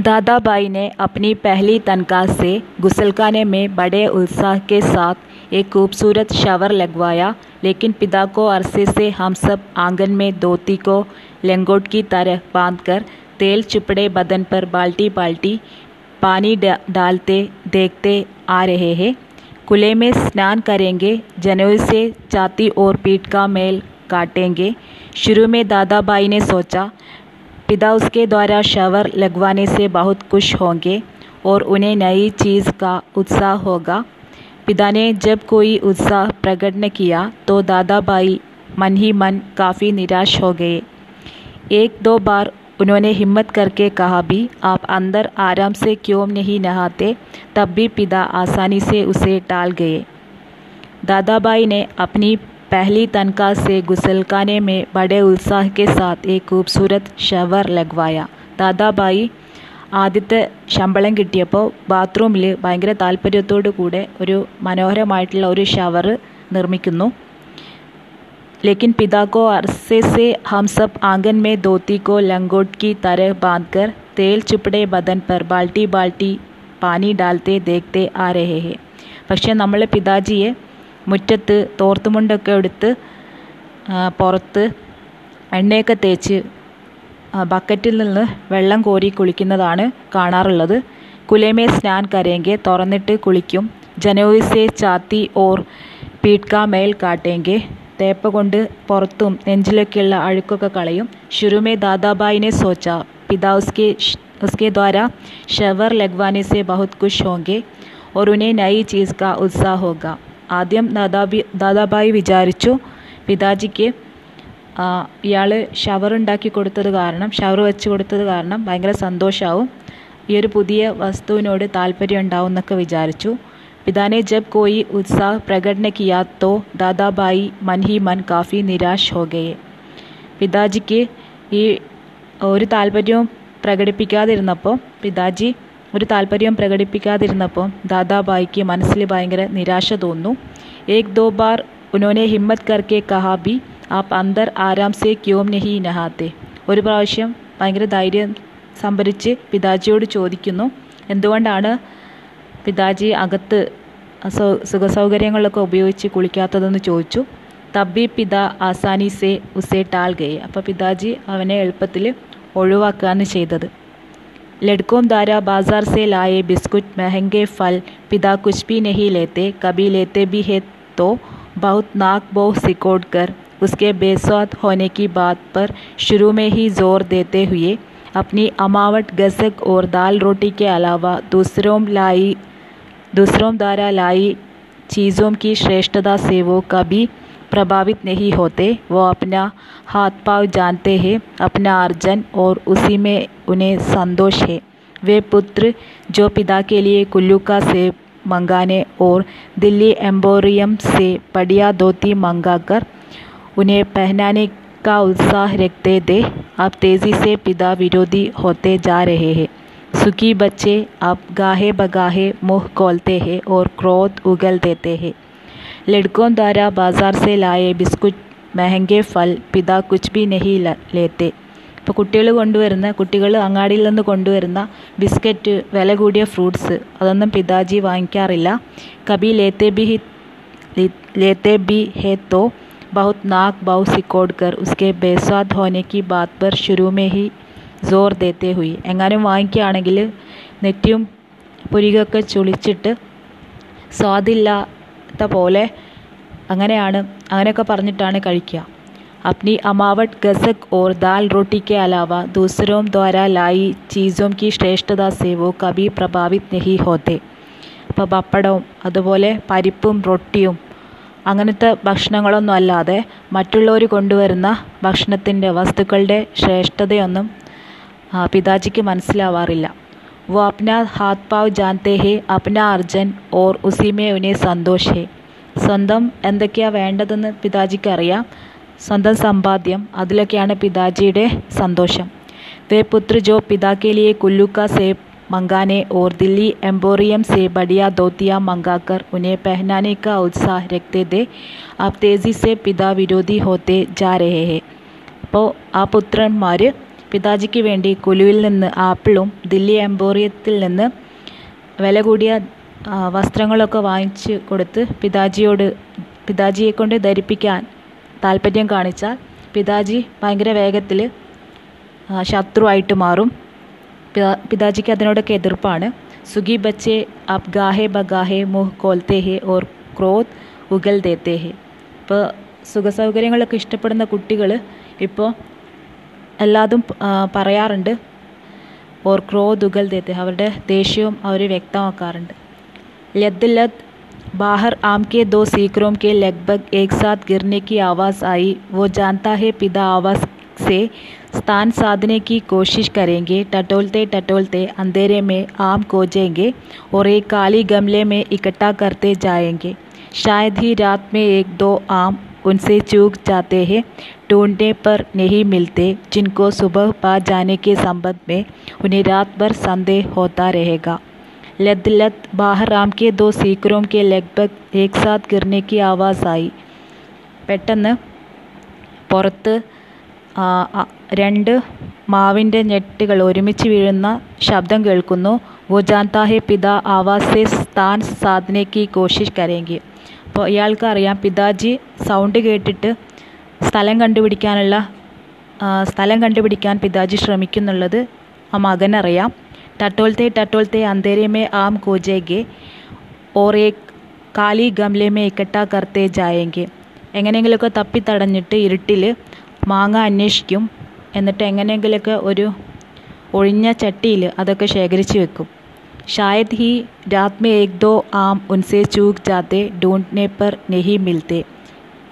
दादाबाई ने अपनी पहली तनख्वाह से गुसलखाने में बड़े उत्साह के साथ एक खूबसूरत शावर लगवाया, लेकिन पिता को अरसे से हम सब आँगन में धोती को लंगोट की तरह बांधकर तेल चिपड़े बदन पर बाल्टी बाल्टी पानी डालते, देखते आ रहे हैं। कुले में स्नान करेंगे जनेऊ से छाती और पीठ का मेल काटेंगे। शुरू में दादाबाई ने सोचा पिता उसके द्वारा शावर लगवाने से बहुत खुश होंगे और उन्हें नई चीज़ का उत्साह होगा। पिता ने जब कोई उत्साह प्रकट न किया तो दादाबाई मन ही मन काफ़ी निराश हो गए। एक दो बार उन्होंने हिम्मत करके कहा भी, आप अंदर आराम से क्यों नहीं नहाते? तब भी पिता आसानी से उसे टाल गए। दादाबाई ने अपनी पहली तनख्वाह से गुसलखाने में बड़े उत्साह के साथ एक खूबसूरत ഷവർ ലഗ്വായ ദാദാബായി ആദ്യത്തെ ശമ്പളം കിട്ടിയപ്പോൾ ബാത്റൂമിൽ ഭയങ്കര താല്പര്യത്തോടു കൂടെ ഒരു മനോഹരമായിട്ടുള്ള ഒരു ഷവർ നിർമ്മിക്കുന്നു लेकिन पिता को अरसे से हम सब आंगन में धोती को लंगोट की तरह बांधकर तेल चिपड़े बदन पर बाल्टी बाल्टी പാനി ഡാൽത്തെ ദേഖത്തെ ആ രഹേ ഹെ പക്ഷേ നമ്മൾ പിതാജിയെ മുറ്റത്ത് തോർത്തുമുണ്ടൊക്കെ എടുത്ത് പുറത്ത് എണ്ണയൊക്കെ തേച്ച് ബക്കറ്റിൽ നിന്ന് വെള്ളം കോരി കുളിക്കുന്നതാണ് കാണാറുള്ളത് കുലേമേ സ്നാൻ കരേങ്കെ തുറന്നിട്ട് കുളിക്കും ജനോയിസെ ചാത്തി ഓർ പീട്ക മേൽ കാട്ടേങ്കെ തേപ്പ കൊണ്ട് പുറത്തും നെഞ്ചിലൊക്കെയുള്ള അഴുക്കൊക്കെ കളയും ശുരുമേ ദാദാബായിനെ സോച്ച पिता उसके उसके द्वारा शवर लगवाने से बहुत खुश होंगे और उन्हें नई चीज़ का उत्साह होगा ആദ്യം ദാദാബി ദാദാബായി വിചാരിച്ചു. പിതാജിക്ക് ഇയാൾ ഷവർ ഉണ്ടാക്കി കൊടുത്തത് കാരണം ഷവർ വെച്ച് കൊടുത്തത് കാരണം ഭയങ്കര സന്തോഷമാവും ഈ ഒരു പുതിയ വസ്തുവിനോട് താല്പര്യം ഉണ്ടാവും എന്നൊക്കെ വിചാരിച്ചു. പിതാനെ ജബ് കോയി ഉത്സാഹ് പ്രകടന കിയാ തോ ദാദാബായി മൻ ഹി മൻ കാഫി നിരാശ് ഹോഗയെ. പിതാജിക്ക് ഈ ഒരു താല്പര്യവും പ്രകടിപ്പിക്കാതിരുന്നപ്പോൾ പിതാജി ഒരു താല്പര്യവും പ്രകടിപ്പിക്കാതിരുന്നപ്പോൾ ദാദാബായിക്ക് മനസ്സിൽ ഭയങ്കര നിരാശ തോന്നുന്നു. ഏക് दो बार ഉനോനെ ഹിമ്മത്ത് കർക്കെ കഹാ ബി ആപ്പ് അന്തർ ആരാം സെ ക്യോം നഹി നഹാത്തെ ഒരു പ്രാവശ്യം ഭയങ്കര ധൈര്യം സംഭരിച്ച് പിതാജിയോട് ചോദിക്കുന്നു എന്തുകൊണ്ടാണ് പിതാജി അകത്ത് സൗ സുഖസൗകര്യങ്ങളൊക്കെ ഉപയോഗിച്ച് കുളിക്കാത്തതെന്ന് ചോദിച്ചു? തബി പിത ആസാനി സേ ഉസേ ടാൽ ഗയെ. അപ്പോൾ പിതാജി അവനെ എളുപ്പത്തിൽ ഒഴിവാക്കുകയാണ് ചെയ്തത്. लड़कों द्वारा बाज़ार से लाए बिस्कुट, महँगे फल, पिता कुछ भी नहीं लेते, कभी लेते भी है तो बहुत नाक बो सिकोड़ कर उसके बेस्वाद होने की बात पर शुरू में ही ज़ोर देते हुए अपनी अमावट गसक और दाल रोटी के अलावा दूसरों लाई, दूसरों द्वारा लाई चीज़ों की श्रेष्ठता से वो कभी प्रभावित नहीं होते। वो अपना हाथ पाँव जानते हैं, अपना अर्जन और उसी में उन्हें संतोष है। वे पुत्र जो पिता के लिए कुल्लू का सेब मंगाने और दिल्ली एम्बोरियम से बढ़िया धोती मंगाकर उन्हें पहनाने का उत्साह रखते थे, अब तेज़ी से पिता विरोधी होते जा रहे हैं। सुखी बच्चे अब गाहे बगाहे मुँह खोलते हैं और क्रोध उगल देते हैं। लड़कों द्वारा बाजार से लाए बिस्कुट മെഹങ്കെ ഫൽ പിതാ കുച്ച് ബി നെഹി ലേത്തെ ഇപ്പോൾ കുട്ടികൾ കൊണ്ടുവരുന്ന കുട്ടികൾ അങ്ങാടിയിൽ നിന്ന് കൊണ്ടുവരുന്ന ബിസ്ക്കറ്റ് വില കൂടിയ ഫ്രൂട്ട്സ് അതൊന്നും പിതാജി വാങ്ങിക്കാറില്ല കബി ലേത്തെ ബി ഹി लेते भी है तो बहुत नाक बाउ सिकोड़ कर उसके बेस्वाद होने की बात पर शुरू में ही ജോർ ദേത്തെ ഹുയി എങ്ങാനും വാങ്ങിക്കുകയാണെങ്കിൽ നെറ്റിയും പുരികൊക്കെ ചുളിച്ചിട്ട് ത പോലെ അങ്ങനെയാണ് അങ്ങനെയൊക്കെ പറഞ്ഞിട്ടാണ് കഴിക്കുക. അപ്നി अमावट ഗസക് ഓർ ദാൽ റോട്ടിക്ക് के अलावा ദ്വാര द्वारा लाई चीज़ों की ശ്രേഷ്ഠത से वो कभी प्रभावित नहीं होते ഇപ്പോൾ പപ്പടവും അതുപോലെ പരിപ്പും റൊട്ടിയും അങ്ങനത്തെ ഭക്ഷണങ്ങളൊന്നും അല്ലാതെ മറ്റുള്ളവർ കൊണ്ടുവരുന്ന ഭക്ഷണത്തിന്റെ വസ്തുക്കളുടെ ശ്രേഷ്ഠതയൊന്നും പിതാജിക്ക് മനസ്സിലാവാറില്ല. वो अपना हाथ पाव जानते हैं अपना अर्जन और उसी में उन्हें സന്തോഷ് है സ്വന്തം എന്തൊക്കെയാണ് വേണ്ടതെന്ന് പിതാജിക്ക് അറിയാം സ്വന്തം സമ്പാദ്യം അതിലൊക്കെയാണ് പിതാജിയുടെ സന്തോഷം വേ പുത്ര ജോ പിതാ के लिए कुल्लू का सेब मंगाने और दिल्ली एम्बोरियम से बढ़िया धोतियाँ मंगाकर उन्हें पहनाने का उत्साह रखते थे अब तेज़ी से पिता विरोधी होते जा रहे हैं അപ്പോൾ ആ പുത്രന്മാർ പിതാജിക്ക് വേണ്ടി കുലുവിൽ നിന്ന് ആപ്പിളും ദില്ലി എംബോറിയത്തിൽ നിന്ന് വില കൂടിയ വസ്ത്രങ്ങളൊക്കെ വാങ്ങിച്ച് കൊടുത്ത് പിതാജിയോട് പിതാജിയെ കൊണ്ട് ധരിപ്പിക്കാൻ താല്പര്യം കാണിച്ചാൽ പിതാജി ഭയങ്കര വേഗത്തിൽ ശത്രുവായിട്ട് മാറും. പിതാ- പിതാജിക്ക് അതിനോടൊക്കെ എതിർപ്പാണ്. സുഖി ബച്ചേ അബ് ഗാഹെ ബഗാഹെ മുഹ് കോൽത്തേഹേ ഓർ ക്രോത് ഉഗൽ ദേത്തേഹേ ഇപ്പോൾ സുഖസൗകര്യങ്ങളൊക്കെ ഇഷ്ടപ്പെടുന്ന കുട്ടികൾ ഇപ്പോൾ എല്ലാതും ആ, പറയാറുണ്ട് ഓർ ക്രോധ് ഉഗൽ ദേത്തെ അവരുടെ ദേഷ്യവും അവർ വ്യക്തമാക്കാറുണ്ട് लद लद बाहर आम के दो सीकरों के लगभग एक साथ गिरने की आवाज़ आई वो जानता है पिता आवाज़ से स्थान साधने की कोशिश करेंगे टटोलते टटोलते अंधेरे में आम खोजेंगे और एक काली गमले में इकट्ठा करते जाएंगे शायद ही रात में एक दो आम उनसे चूक जाते हैं ढूंढने पर नहीं मिलते जिनको सुबह पा जाने के संबंध में उन्हें रात भर संदेह होता रहेगा लद लद बाहर आम के दो सीकरों के लगभग एक साथ गिरने की आवाज़ आई പെട്ടെന്ന് പുറത്ത് ആ, ആ, രണ്ട് മാവിൻ്റെ ഞെട്ടുകൾ ഒരുമിച്ച് വീഴുന്ന ശബ്ദം കേൾക്കുന്നു വോ ജാൻതാ ഹെ പിതാ ആവാസെ സ്ഥാൻ സാധനയ്ക്ക് കോശിഷ് കരേങ്കി അപ്പോൾ ഇയാൾക്ക് അറിയാം പിതാജി സൗണ്ട് കേട്ടിട്ട് സ്ഥലം കണ്ടുപിടിക്കാനുള്ള സ്ഥലം കണ്ടുപിടിക്കാൻ പിതാജി ശ്രമിക്കുന്നുള്ളത് ആ മകനറിയാം. ടട്ടോൾത്തെ ടട്ടോൾത്തെ അന്തേരെ മേ ആം കോജേഗെ ഓർ കാലി ഗംലെ മേ ഇക്കട്ടാ കർത്തേ ജായെങ്കിൽ എങ്ങനെയെങ്കിലുമൊക്കെ തപ്പിത്തടഞ്ഞിട്ട് ഇരുട്ടിൽ മാങ്ങ അന്വേഷിക്കും. എന്നിട്ട് എങ്ങനെയെങ്കിലുമൊക്കെ ഒരു ഒഴിഞ്ഞ ചട്ടിയിൽ അതൊക്കെ ശേഖരിച്ച് വെക്കും. ഷായത് ഹി രാത് മേ ഏക് ദോ ആം ഉൻസേ ചൂക് ജാത്തെ ഡൂണ്ട്നെ പർ നെഹി മിൽത്തെ.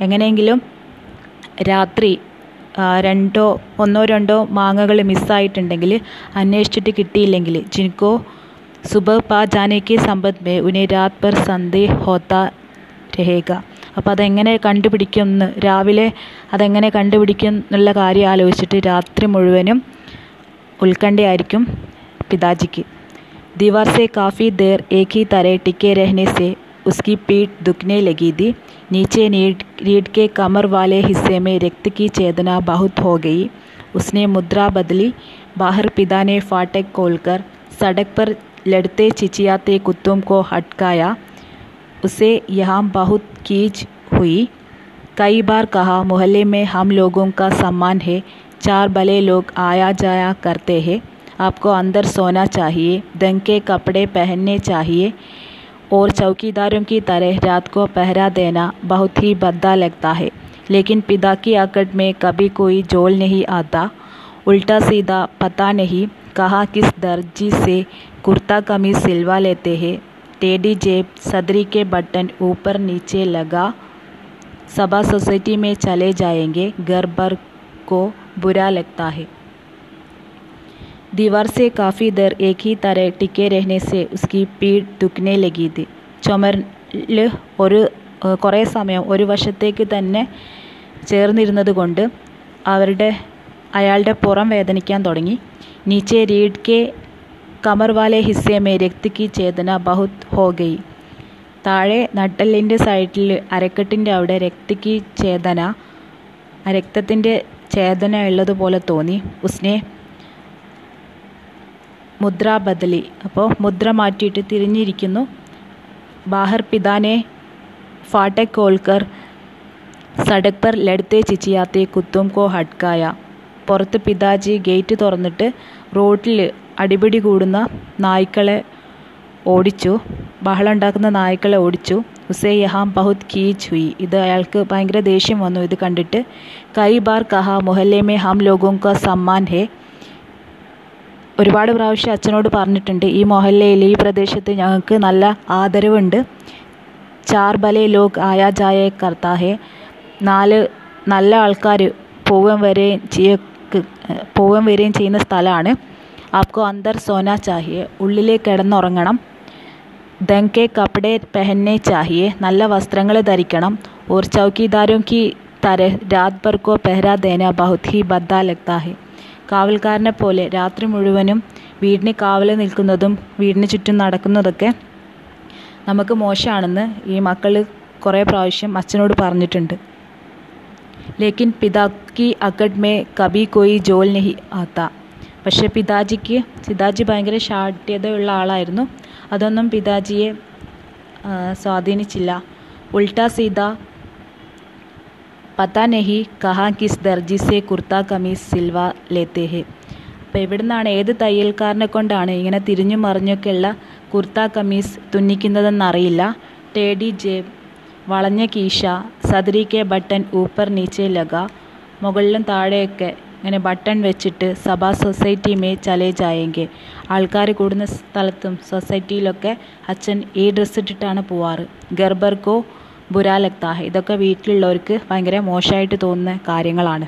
എങ്ങനെയെങ്കിലും രാത്രി രണ്ടോ ഒന്നോ രണ്ടോ മാങ്ങകൾ മിസ്സായിട്ടുണ്ടെങ്കിൽ അന്വേഷിച്ചിട്ട് കിട്ടിയില്ലെങ്കിൽ ജിൻകോ സുബഹ് പാ ജാനെ കി മേ ഉനെ രാത് പർ സന്ധി ഹോത്ത രഹേക അപ്പോൾ അതെങ്ങനെ കണ്ടുപിടിക്കുമെന്ന് രാവിലെ അതെങ്ങനെ കണ്ടുപിടിക്കും എന്നുള്ള കാര്യം ആലോചിച്ചിട്ട് രാത്രി മുഴുവനും ഉത്കണ്ഠയായിരിക്കും പിതാജിക്ക്. ദിവാർ സെ കാഫി ദേർ ഏകി തരേ ടിക്കെ രഹ്നെ സെ उसकी पीठ दुखने लगी थी। नीचे नीड रीढ़ के कमर वाले हिस्से में रक्त की चेतना बहुत हो गई। उसने मुद्रा बदली। बाहर पिता ने फाटक खोलकर सड़क पर लड़ते चिचियाते कुत्तों को हटकाया। उसे यहाँ बहुत कीच हुई। कई बार कहा, मोहल्ले में हम लोगों का सम्मान है। चार भले लोग आया जाया करते हैं। आपको अंदर सोना चाहिए, दंग के कपड़े पहनने चाहिए। और चौकीदारों की तरह रात को पहरा देना बहुत ही भद्दा लगता है। लेकिन पिता की आकट में कभी कोई जोल नहीं आता। उल्टा सीधा, पता नहीं कहा किस दर्जी से कुर्ता कमीज सिलवा लेते हैं। टेडी जेब सदरी के बटन ऊपर नीचे लगा सभा सोसाइटी में चले जाएँगे। घर भर को बुरा लगता है। दीवार से काफ़ी देर एक ही तरह टिके रहने से उसकी पीठ दुखने लगी थी ചുമരിൽ ഒരു ഏഹ്, കുറേ സമയം ഒരു വശത്തേക്ക് തന്നെ ചേർന്നിരുന്നത് കൊണ്ട് അവരുടെ അയാളുടെ പുറം വേദനിക്കാൻ തുടങ്ങി നീച്ചെ രീഡ് കെ കമർ വാലെ ഹിസ്സെ മേ രക്ത് കി ചേതന ബഹുത് ഹോ ഗയി താഴെ നട്ടലിൻ്റെ സൈഡിൽ അരക്കെട്ടിൻ്റെ അവിടെ രക്തിക്ക് ചേതന ആ രക്തത്തിൻ്റെ ചേതന ഉള്ളതുപോലെ തോന്നി ഉസ്നെ മുദ്ര ബദലി. അപ്പോൾ മുദ്ര മാറ്റിയിട്ട് തിരിഞ്ഞിരിക്കുന്നു. ബാഹർ പിതാനെ ഫാട്ടെ കോൽക്കർ സടക് പർ ലടുത്തെ ചിച്ചിയാത്തെ കുത്തും കോ ഹട്കായ. പുറത്ത് പിതാജി ഗേറ്റ് തുറന്നിട്ട് റോഡിൽ അടിപിടി കൂടുന്ന നായ്ക്കളെ ഓടിച്ചു. ബഹളം ഉണ്ടാക്കുന്ന നായ്ക്കളെ ഓടിച്ചു. ഉസേ യഹാം ബഹുത് കീ ഹുയി ഇത് അയാൾക്ക് ഭയങ്കര ദേഷ്യം വന്നു. ഇത് കണ്ടിട്ട് കൈ ബാർ കഹ മൊഹല്ലേമേ ഹം ലോഗോं സമ്മാൻ ഹേ. ഒരുപാട് പ്രാവശ്യം അച്ഛനോട് പറഞ്ഞിട്ടുണ്ട് ഈ മൊഹല്ലയിൽ ഈ പ്രദേശത്ത് ഞങ്ങൾക്ക് നല്ല ആദരവുണ്ട്. ചാർ ബലെ ലോക് ആയാ ജായ കർത്താഹെ. നാല് നല്ല ആൾക്കാർ പോവുകയും വരെയും ചെയ്യ പോവുകയും വരെയും ചെയ്യുന്ന സ്ഥലമാണ്. ആപ്കോ അന്തർ സോന ചാഹിയെ. ഉള്ളിലേക്ക് കിടന്നുറങ്ങണം. ദങ്കെ കപ്പടെ പെഹന്നെ ചാഹിയെ. നല്ല വസ്ത്രങ്ങൾ ധരിക്കണം. ഓർ ചൗക്കിദാരോക്കി കി തര. രാത് ഭർ കോ ദേന. ബഹുത് ഹി ബദ്ദ ലഗ്താ കാവൽക്കാരനെ പോലെ രാത്രി മുഴുവനും വീടിന് കാവലെ നിൽക്കുന്നതും വീടിന് ചുറ്റും നടക്കുന്നതൊക്കെ നമുക്ക് മോശമാണെന്ന് ഈ മക്കൾ കുറേ പ്രാവശ്യം അച്ഛനോട് പറഞ്ഞിട്ടുണ്ട്. ലേക്കിൻ പിതാക്കി അക്കഡ്മേ കബി കോയി ജോൽ നഹി ആത്ത. പക്ഷെ പിതാജിക്ക് പിതാജി ഭയങ്കര ഷാഠ്യതയുള്ള ആളായിരുന്നു. അതൊന്നും പിതാജിയെ സ്വാധീനിച്ചില്ല. ഉൾട്ടാ സീത പത്താ നെഹി കഹാ കിസ് ദർജി സെ കുർത്ത കമീസ് സിൽവ ലേത്തേ ഹെ അപ്പോൾ എവിടുന്നാണ് ഏത് തയ്യൽക്കാരനെ കൊണ്ടാണ് ഇങ്ങനെ തിരിഞ്ഞു മറിഞ്ഞൊക്കെയുള്ള കുർത്ത കമീസ് തുന്നിക്കുന്നതെന്നറിയില്ല ടേഡി ജേബ് വളഞ്ഞ കീശ സദരി കെ ബട്ടൺ ഊപ്പർ നീച്ചെ ലഗ മുകളിലും താഴെയൊക്കെ ഇങ്ങനെ ബട്ടൺ വെച്ചിട്ട് സഭാ സൊസൈറ്റി മേ ചലേ ജായെങ്കിൽ ആൾക്കാർ കൂടുന്ന സ്ഥലത്തും സൊസൈറ്റിയിലൊക്കെ അച്ഛൻ ഈ ഡ്രസ്സ് ഇട്ടിട്ടാണ് പോവാറ്. ഗർബർക്കോ ബുരാ ഇതൊക്കെ വീട്ടിലുള്ളവർക്ക് ഭയങ്കര മോശമായിട്ട് തോന്നുന്ന കാര്യങ്ങളാണ്.